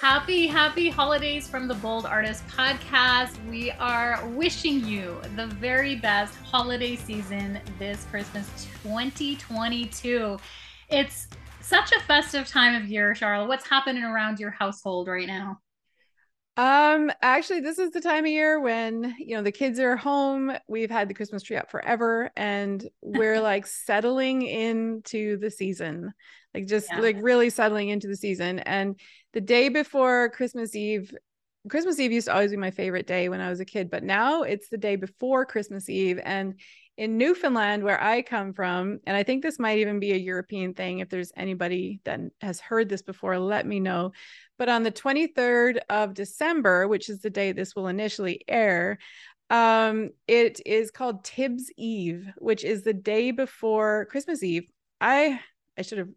Happy, happy holidays from the Bold Artist podcast. We are wishing you the very best holiday season this Christmas 2022. It's such a festive time of year, Charla. What's happening around your household right now? Um, actually, this is the time of year when you know the kids are home. We've had the Christmas tree up forever, and we're like settling into the season, like just yeah. like really settling into the season. And the day before Christmas Eve, Christmas Eve used to always be my favorite day when I was a kid, but now it's the day before Christmas Eve, and in Newfoundland, where I come from, and I think this might even be a European thing. If there's anybody that has heard this before, let me know. But on the 23rd of December, which is the day this will initially air, um, it is called Tibbs Eve, which is the day before Christmas Eve. I I should have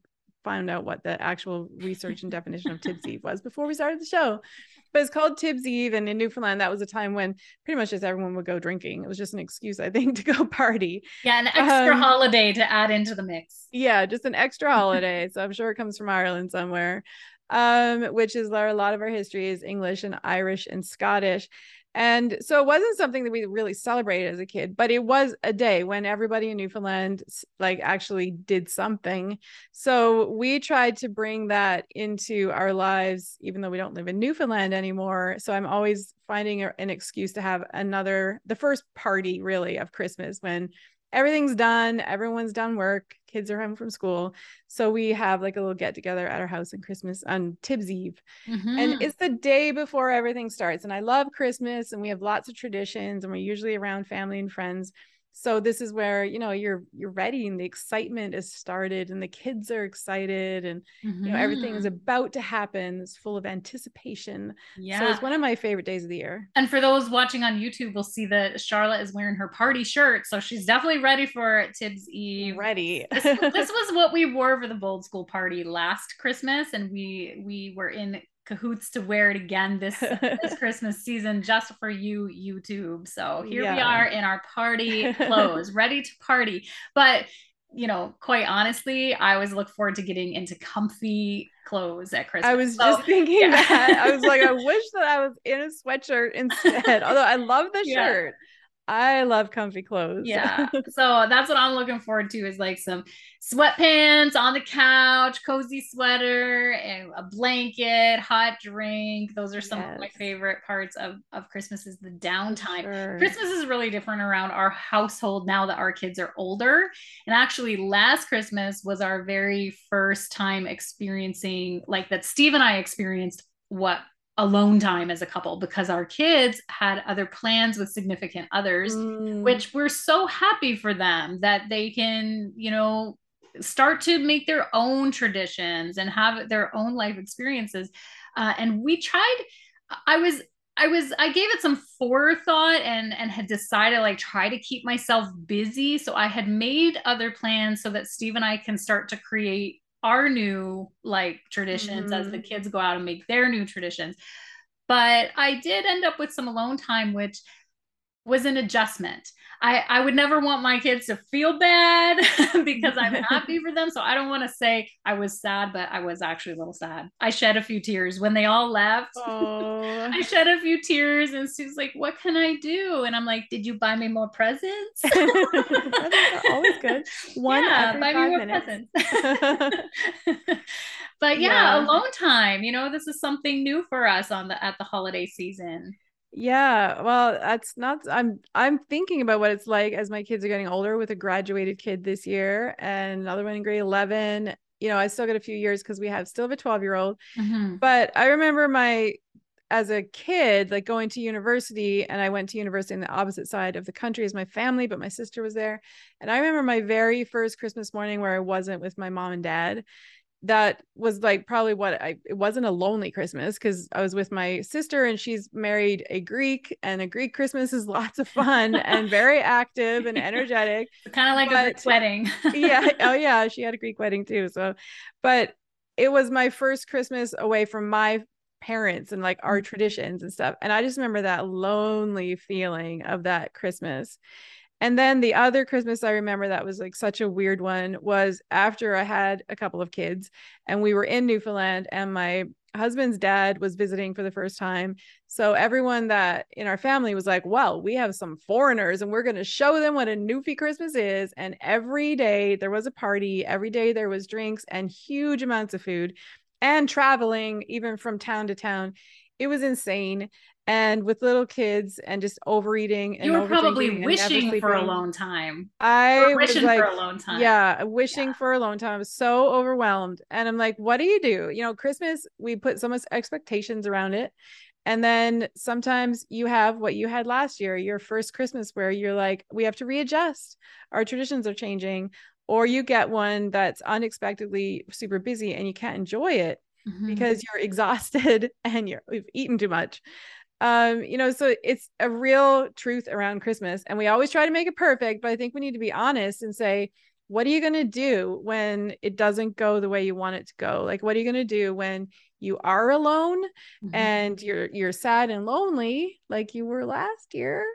found out what the actual research and definition of Tibbs Eve was before we started the show but it's called Tibbs Eve. And in Newfoundland, that was a time when pretty much just everyone would go drinking. It was just an excuse, I think, to go party. Yeah, an extra um, holiday to add into the mix. Yeah, just an extra holiday. so I'm sure it comes from Ireland somewhere, um, which is where a lot of our history is English and Irish and Scottish. And so it wasn't something that we really celebrated as a kid, but it was a day when everybody in Newfoundland like actually did something. So we tried to bring that into our lives, even though we don't live in Newfoundland anymore. So I'm always finding an excuse to have another, the first party really of Christmas when everything's done, everyone's done work, kids are home from school. So we have like a little get together at our house on Christmas on Tibbs Eve. Mm-hmm. And it's the day before everything starts. And I love Christmas and we have lots of traditions and we're usually around family and friends so this is where you know you're you're ready and the excitement is started and the kids are excited and mm-hmm. you know everything is mm-hmm. about to happen. It's full of anticipation. Yeah. so it's one of my favorite days of the year. And for those watching on youtube we'll see that charlotte is wearing her party shirt. So she's definitely ready for tibbs eve. Ready. This, this was what we wore for the bold school party last christmas and we we were in cahoots to wear it again this this Christmas season just for you YouTube. So here yeah. we are in our party clothes, ready to party. But you know, quite honestly, I always look forward to getting into comfy clothes at Christmas. I was so, just thinking yeah. that. I was like, I wish that I was in a sweatshirt instead. Although I love the yeah. shirt. I love comfy clothes. Yeah. so that's what I'm looking forward to is like some sweatpants on the couch, cozy sweater, and a blanket, hot drink. Those are some yes. of my favorite parts of, of Christmas is the downtime. Sure. Christmas is really different around our household now that our kids are older. And actually last Christmas was our very first time experiencing like that Steve and I experienced what alone time as a couple because our kids had other plans with significant others mm. which we're so happy for them that they can you know start to make their own traditions and have their own life experiences uh, and we tried i was i was i gave it some forethought and and had decided like try to keep myself busy so i had made other plans so that steve and i can start to create our new like traditions mm-hmm. as the mm-hmm. kids go out and make their new traditions. But I did end up with some alone time, which was an adjustment. I, I would never want my kids to feel bad because I'm happy for them. So I don't want to say I was sad, but I was actually a little sad. I shed a few tears when they all left. I shed a few tears, and Sue's like, What can I do? And I'm like, Did you buy me more presents? always good. One yeah, buy me more minutes. presents. but yeah, yeah, alone time. You know, this is something new for us on the at the holiday season. Yeah, well, that's not I'm I'm thinking about what it's like as my kids are getting older with a graduated kid this year and another one in grade 11. You know, I still got a few years because we have still have a 12 year old. Mm-hmm. But I remember my as a kid, like going to university, and I went to university in the opposite side of the country as my family, but my sister was there. And I remember my very first Christmas morning where I wasn't with my mom and dad that was like probably what I it wasn't a lonely Christmas because I was with my sister and she's married a Greek and a Greek Christmas is lots of fun and very active and energetic. kind of like but, a Greek wedding. yeah. Oh yeah. She had a Greek wedding too. So, but it was my first Christmas away from my parents and like our mm. traditions and stuff. And I just remember that lonely feeling of that Christmas. And then the other Christmas I remember that was like such a weird one was after I had a couple of kids and we were in Newfoundland and my husband's dad was visiting for the first time. So everyone that in our family was like, well, we have some foreigners and we're going to show them what a Newfie Christmas is. And every day there was a party, every day there was drinks and huge amounts of food and traveling even from town to town. It was insane. And with little kids and just overeating and you were probably wishing for alone time. I was like, for alone time. yeah wishing yeah. for alone time. I was so overwhelmed. And i'm like what do you do? You know christmas we put so much expectations around it. And then sometimes you have what you had last year your first christmas where you're like we have to readjust. Our traditions are changing. Or you get one that's unexpectedly super busy and you can't enjoy it mm-hmm. because you're exhausted and you're you've eaten too much um you know so it's a real truth around christmas and we always try to make it perfect but i think we need to be honest and say what are you going to do when it doesn't go the way you want it to go like what are you going to do when you are alone mm-hmm. and you're you're sad and lonely like you were last year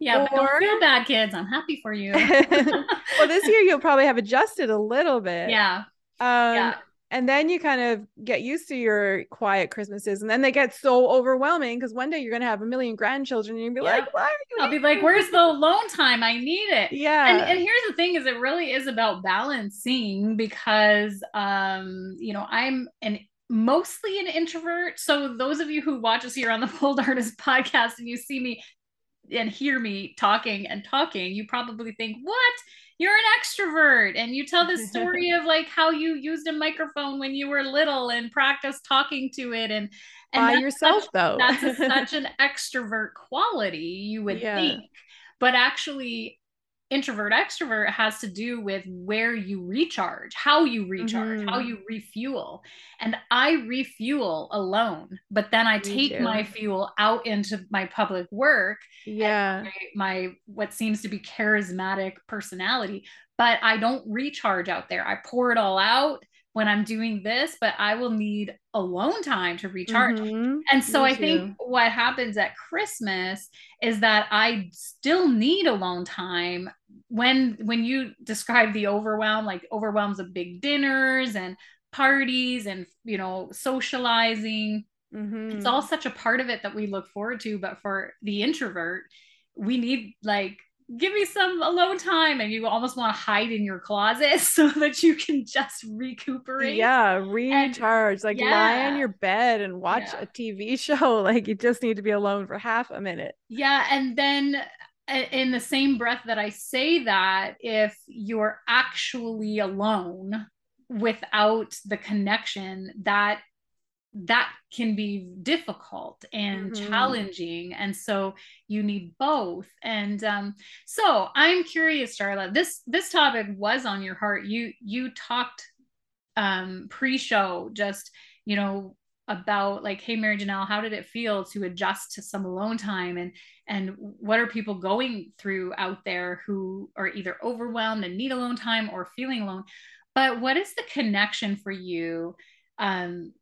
yeah, or... but don't feel bad, kids. I'm happy for you. well, this year you'll probably have adjusted a little bit. Yeah. Um, yeah and then you kind of get used to your quiet Christmases, and then they get so overwhelming because one day you're gonna have a million grandchildren, and you'll be yeah. like, "Why are you?" I'll be like, "Where's the alone time? I need it." Yeah. And, and here's the thing: is it really is about balancing because, um, you know, I'm an mostly an introvert. So those of you who watch us here on the Bold Artist podcast and you see me and hear me talking and talking, you probably think, "What?" you're an extrovert and you tell this story of like how you used a microphone when you were little and practiced talking to it and and by yourself such, though that's a, such an extrovert quality you would yeah. think but actually introvert extrovert has to do with where you recharge how you recharge mm-hmm. how you refuel and i refuel alone but then i Me take too. my fuel out into my public work yeah my, my what seems to be charismatic personality but i don't recharge out there i pour it all out when I'm doing this, but I will need alone time to recharge. Mm-hmm. And so Me I too. think what happens at Christmas is that I still need alone time when when you describe the overwhelm, like overwhelms of big dinners and parties and you know socializing. Mm-hmm. It's all such a part of it that we look forward to, but for the introvert, we need like give me some alone time and you almost want to hide in your closet so that you can just recuperate yeah recharge and, like yeah. lie on your bed and watch yeah. a tv show like you just need to be alone for half a minute yeah and then uh, in the same breath that i say that if you're actually alone without the connection that that can be difficult and mm-hmm. challenging and so you need both. And um, so i'm curious Darla this this topic was on your heart. You you talked um, pre-show just you know about like hey mary janelle how did it feel to adjust to some alone time? And and what are people going through out there who are either overwhelmed and need alone time or feeling alone? But what is the connection for you um,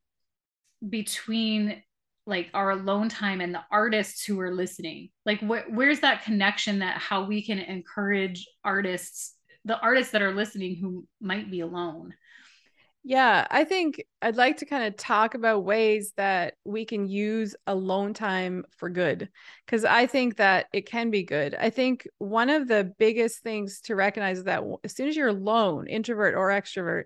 between like our alone time and the artists who are listening? Like wh- where's that connection that how we can encourage artists the artists that are listening who might be alone? Yeah i think i'd like to kind of talk about ways that we can use alone time for good because i think that it can be good. I think one of the biggest things to recognize is that as soon as you're alone introvert or extrovert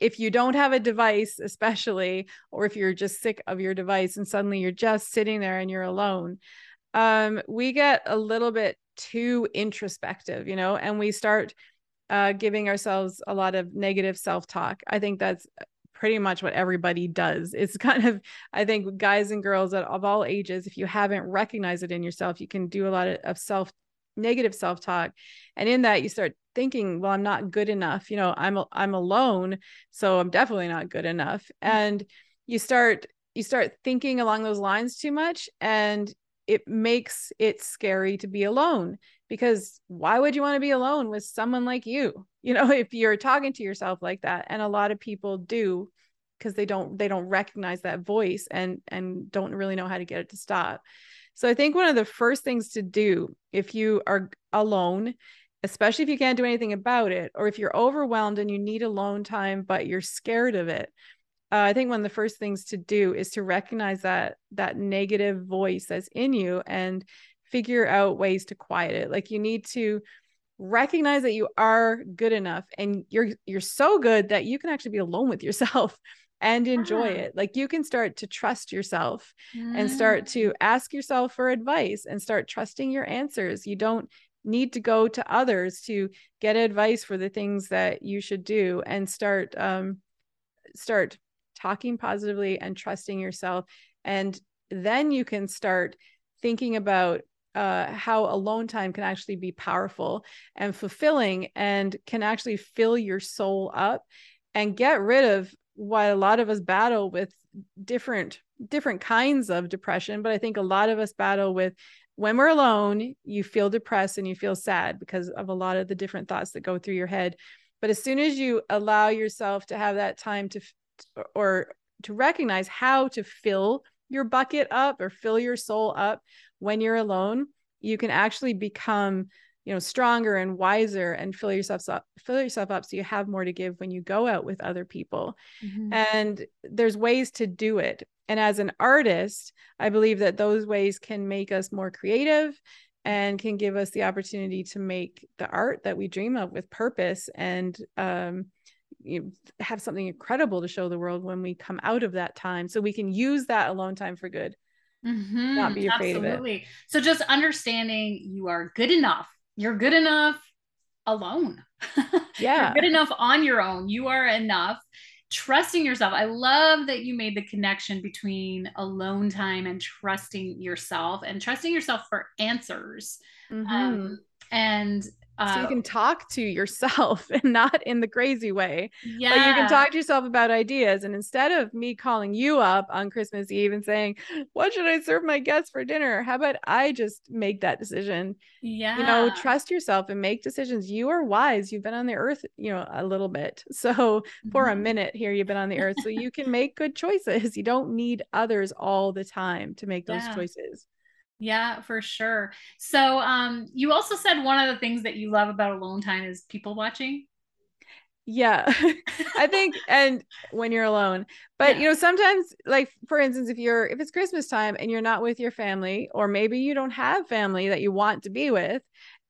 if you don't have a device, especially, or if you're just sick of your device and suddenly you're just sitting there and you're alone, um, we get a little bit too introspective, you know, and we start uh, giving ourselves a lot of negative self talk. I think that's pretty much what everybody does. It's kind of, I think, guys and girls of all ages, if you haven't recognized it in yourself, you can do a lot of, self negative self talk. And in that, you start thinking well i'm not good enough you know i'm i'm alone so i'm definitely not good enough. Mm-hmm. and you start you start thinking along those lines too much and it makes it scary to be alone because why would you want to be alone with someone like you? You know if you're talking to yourself like that and a lot of people do because they don't they don't recognize that voice and and don't really know how to get it to stop. So I think one of the first things to do if you are alone, especially if you can't do anything about it, or if you're overwhelmed and you need alone time, but you're scared of it, uh, I think one of the first things to do is to recognize that that negative voice that's in you and figure out ways to quiet it. Like you need to recognize that you are good enough and you're you're so good that you can actually be alone with yourself and enjoy it. Like you can start to trust yourself and start to mm. ask yourself for advice and start trusting your answers. You don't need to go to others to get advice for the things that you should do and start um start talking positively and trusting yourself. And then you can start thinking about uh, how alone time can actually be powerful and fulfilling and can actually fill your soul up and get rid of what a lot of us battle with different different kinds of depression but i think a lot of us battle with when we're alone you feel depressed and you feel sad because of a lot of the different thoughts that go through your head. But as soon as you allow yourself to have that time to or to recognize how to fill your bucket up or fill your soul up when you're alone you can actually become you know stronger and wiser and fill yourself up fill yourself up so you have more to give when you go out with other people mm-hmm. and there's ways to do it and as an artist i believe that those ways can make us more creative and can give us the opportunity to make the art that we dream of with purpose and um, you have something incredible to show the world when we come out of that time so we can use that alone time for good mm-hmm. not be afraid Absolutely. of it so just understanding you are good enough you're good enough alone. Yeah. you're good enough on your own. You are enough. Trusting yourself. I love that you made the connection between alone time and trusting yourself and trusting yourself for answers. Mm-hmm. Um, and uh, so you can talk to yourself and not in the crazy way. Yeah. But you can talk to yourself about ideas. And instead of me calling you up on Christmas Eve and saying, What should I serve my guests for dinner? How about I just make that decision? Yeah. You know, trust yourself and make decisions. You are wise. You've been on the earth, you know, a little bit. So for a mm-hmm. minute here, you've been on the earth. So you can make good choices. You don't need others all the time to make those yeah. choices. Yeah, for sure. So, um, you also said one of the things that you love about alone time is people watching. Yeah, I think, and when you're alone, but yeah. you know, sometimes, like for instance, if you're if it's Christmas time and you're not with your family, or maybe you don't have family that you want to be with,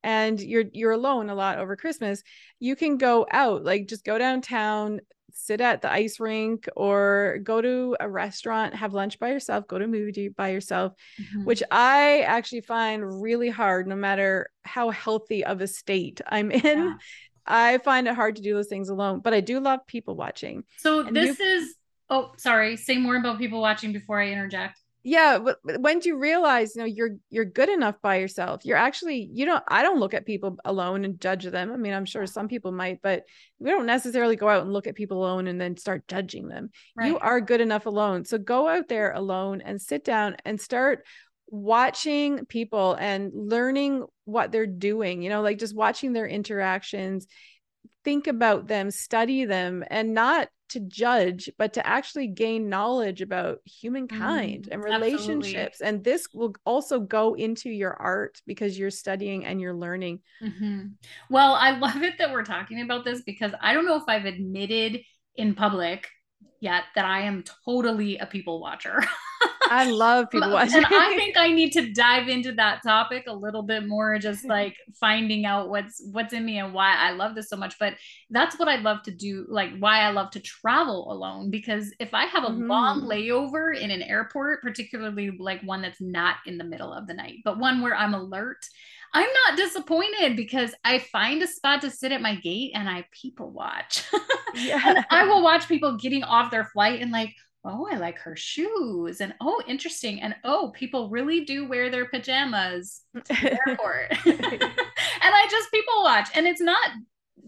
and you're you're alone a lot over Christmas, you can go out, like just go downtown, sit at the ice rink or go to a restaurant, have lunch by yourself, go to a movie by yourself, mm-hmm. which I actually find really hard no matter how healthy of a state I'm in. Yeah. I find it hard to do those things alone, but I do love people watching. So and this you- is oh sorry, say more about people watching before I interject yeah but when do you realize you know you're you're good enough by yourself? You're actually you don't i don't look at people alone and judge them. I mean i'm sure some people might but we don't necessarily go out and look at people alone and then start judging them. Right. you are good enough alone. So go out there alone and sit down and start watching people and learning what they're doing you know like just watching their interactions think about them study them and not to judge, but to actually gain knowledge about humankind mm, and relationships. Absolutely. And this will also go into your art because you're studying and you're learning. Mm-hmm. Well, I love it that we're talking about this because I don't know if I've admitted in public yet that I am totally a people watcher. I love people watching. And I think I need to dive into that topic a little bit more, just like finding out what's what's in me and why I love this so much. But that's what I love to do, like why I love to travel alone. Because if I have a mm-hmm. long layover in an airport, particularly like one that's not in the middle of the night, but one where I'm alert, I'm not disappointed because I find a spot to sit at my gate and I people watch. yeah. I will watch people getting off their flight and like, oh, I like her shoes. And oh, interesting. And oh, people really do wear their pajamas to the airport. and I just people watch. And it's not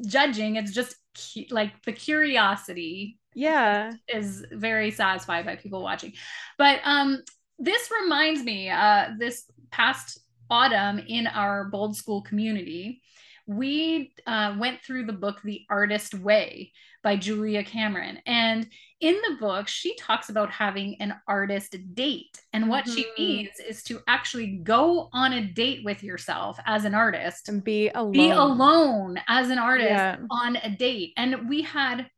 judging, it's just cu- like the curiosity. Yeah. Is very satisfied by people watching. But um this reminds me, uh, this past autumn in our bold school community, we uh, went through the book The Artist Way by Julia Cameron. And in the book, she talks about having an artist date. And what mm-hmm. she means is to actually go on a date with yourself as an artist and be alone. Be alone as an artist yeah. on a date. And we had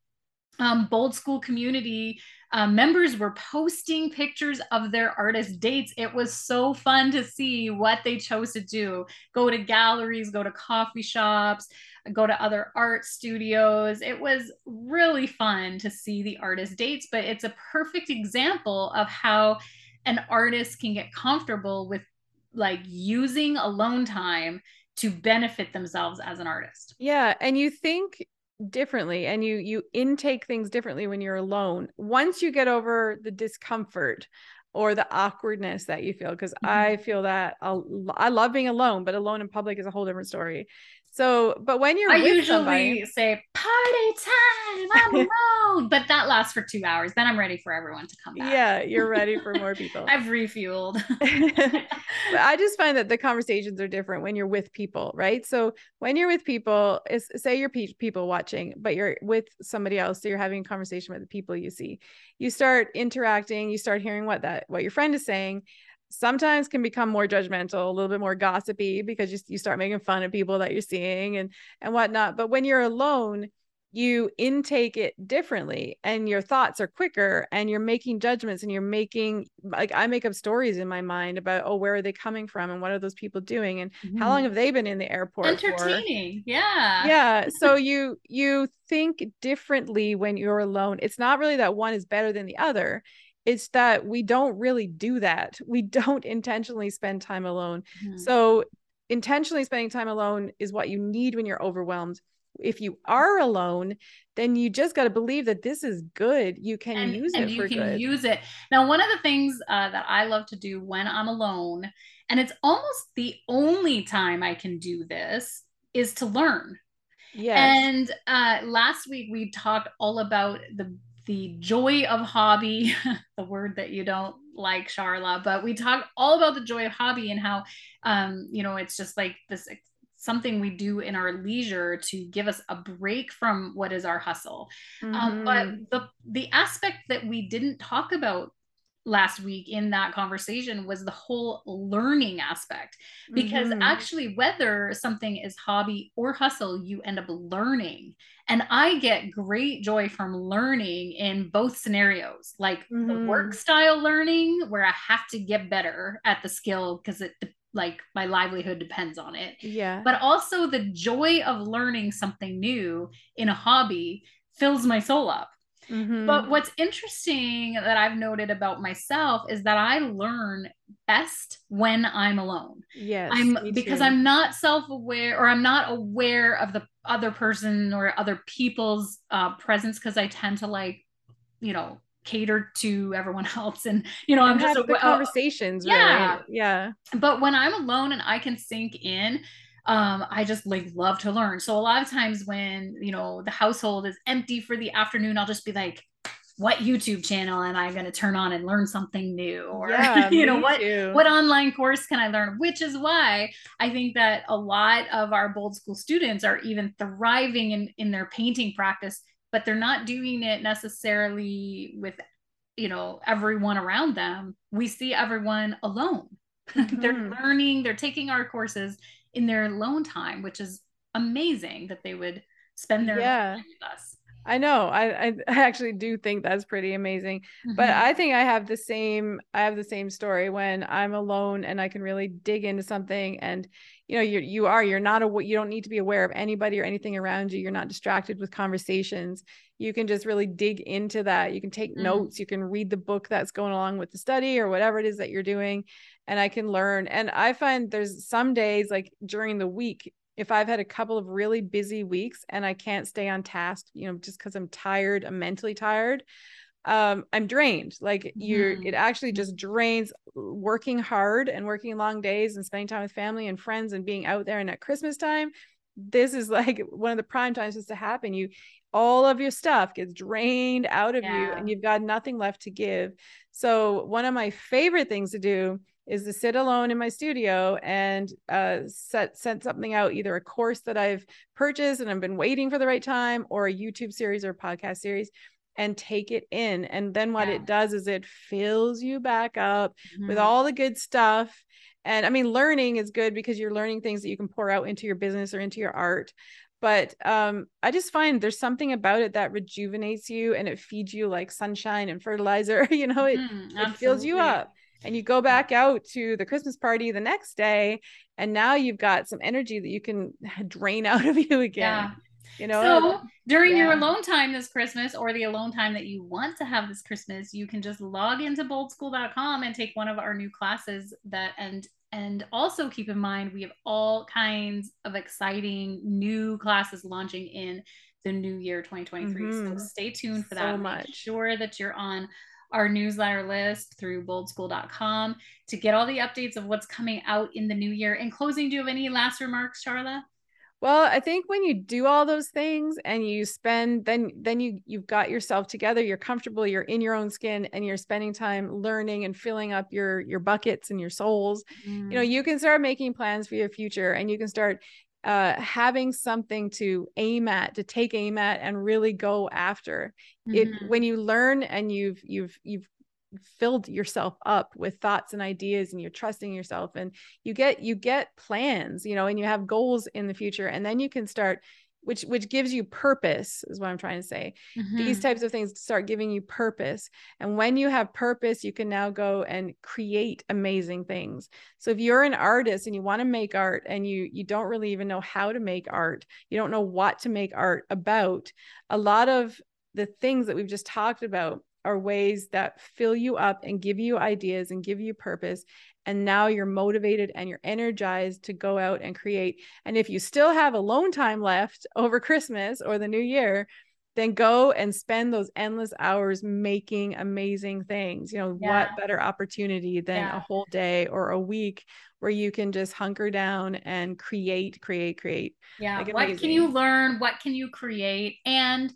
um, Bold School community uh, members were posting pictures of their artist dates. It was so fun to see what they chose to do go to galleries, go to coffee shops, go to other art studios. It was really fun to see the artist dates, but it's a perfect example of how an artist can get comfortable with like using alone time to benefit themselves as an artist. Yeah, and you think differently and you you intake things differently when you're alone once you get over the discomfort or the awkwardness that you feel because mm-hmm. i feel that I'll, i love being alone but alone in public is a whole different story so, but when you're I usually somebody, say party time, I'm alone, but that lasts for two hours. Then I'm ready for everyone to come back. Yeah, you're ready for more people. I've refueled. I just find that the conversations are different when you're with people, right? So when you're with people, is say you're pe- people watching, but you're with somebody else, so you're having a conversation with the people you see. You start interacting, you start hearing what that what your friend is saying sometimes can become more judgmental, a little bit more gossipy because you, you start making fun of people that you're seeing and and whatnot. But when you're alone, you intake it differently and your thoughts are quicker and you're making judgments and you're making like I make up stories in my mind about oh where are they coming from and what are those people doing and mm-hmm. how long mm-hmm. have they been in the airport entertaining for? yeah yeah so you you think differently when you're alone it's not really that one is better than the other it's that we don't really do that. We don't intentionally spend time alone. Mm-hmm. So, intentionally spending time alone is what you need when you're overwhelmed. If you are alone, then you just got to believe that this is good. You can and, use and it. you can good. use it. Now, one of the things uh, that I love to do when I'm alone, and it's almost the only time I can do this, is to learn. Yeah. And uh, last week we talked all about the the joy of hobby, the word that you don't like, Charla, but we talk all about the joy of hobby and how, um, you know, it's just like this something we do in our leisure to give us a break from what is our hustle. Mm-hmm. Um, but mm-hmm. the the aspect that we didn't talk about last week in that conversation was the whole learning aspect. Because mm-hmm. actually whether something is hobby or hustle you end up learning. And i get great joy from learning in both scenarios like mm-hmm. the work style learning where i have to get better at the skill because it like my livelihood depends on it. Yeah. But also the joy of learning something new in a hobby fills my soul up Mm-hmm. But what's interesting that I've noted about myself is that I learn best when I'm alone. Yes. I'm because I'm not self-aware or I'm not aware of the other person or other people's uh, presence because I tend to like, you know, cater to everyone else and you know i'm just the conversations yeah really. yeah but when i'm alone and i can sink in um, I just like love to learn. So a lot of times when you know the household is empty for the afternoon, I'll just be like, what YouTube channel am I going to turn on and learn something new? Or yeah, you know what too. what online course can I learn? Which is why I think that a lot of our bold school students are even thriving in in their painting practice, but they're not doing it necessarily with you know everyone around them. We see everyone alone. Mm-hmm. they're learning, they're taking our courses in their alone time, which is amazing that they would spend their yeah. time with us. I know. I, I actually do think that's pretty amazing. Mm-hmm. But I think I have the same I have the same story when I'm alone and I can really dig into something and you know you you are you're not a you don't need to be aware of anybody or anything around you. You're not distracted with conversations. You can just really dig into that. You can take mm-hmm. notes, you can read the book that's going along with the study or whatever it is that you're doing and I can learn. And I find there's some days like during the week if I've had a couple of really busy weeks and I can't stay on task, you know, just because I'm tired, I'm mentally tired, um, I'm drained. Like you're, mm-hmm. it actually just drains working hard and working long days and spending time with family and friends and being out there. And at Christmas time, this is like one of the prime times just to happen. You, all of your stuff gets drained out of yeah. you and you've got nothing left to give. So, one of my favorite things to do is to sit alone in my studio and uh, set send something out, either a course that I've purchased and I've been waiting for the right time, or a YouTube series or podcast series, and take it in. And then what yeah. it does is it fills you back up mm-hmm. with all the good stuff. And I mean, learning is good because you're learning things that you can pour out into your business or into your art. But um, I just find there's something about it that rejuvenates you and it feeds you like sunshine and fertilizer. you know, it, mm, it fills you up and you go back out to the Christmas party the next day, and now you've got some energy that you can drain out of you again. Yeah. You know, so during yeah. your alone time this Christmas or the alone time that you want to have this Christmas, you can just log into boldschool.com and take one of our new classes that and and also keep in mind we have all kinds of exciting new classes launching in the new year 2023. Mm-hmm. So stay tuned for that. So much. Make sure that you're on our newsletter list through boldschool.com to get all the updates of what's coming out in the new year. In closing, do you have any last remarks, Charla? Well, I think when you do all those things and you spend then then you you've got yourself together, you're comfortable, you're in your own skin and you're spending time learning and filling up your your buckets and your souls. Mm. You know, mm. you can start making plans for your future and you can start uh, having something to aim at to take aim at and really go after mm-hmm. it when you learn and you've you've you've filled yourself up with thoughts and ideas and you're trusting yourself and you get you get plans you know and you have goals in the future and then you can start which which gives you purpose is what i'm trying to say mm-hmm. these types of things start giving you purpose and when you have purpose you can now go and create amazing things so if you're an artist and you want to make art and you you don't really even know how to make art you don't know what to make art about a lot of the things that we've just talked about are ways that fill you up and give you ideas and give you purpose. And now you're motivated and you're energized to go out and create. And if you still have alone time left over Christmas or the new year, then go and spend those endless hours making amazing things. You know, yeah. what better opportunity than yeah. a whole day or a week where you can just hunker down and create, create, create. Yeah. Like what can you learn? What can you create? And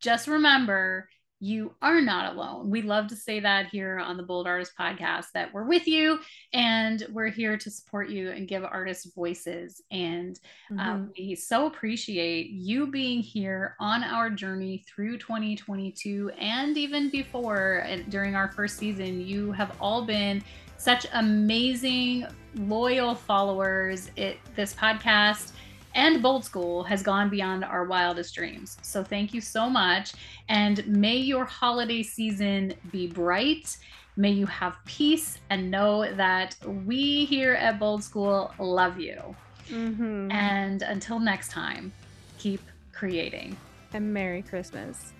just remember, you are not alone. We love to say that here on the Bold Artist podcast that we're with you and we're here to support you and give artists voices. And um, mm-hmm. um, we so appreciate you being here on our journey through 2022 and even before and during our first season. You have all been such amazing, loyal followers. It this podcast and Bold School has gone beyond our wildest dreams. So thank you so much. And may your holiday season be bright. May you have peace and know that we here at Bold School love you. Mm-hmm. And until next time, keep creating. And Merry Christmas.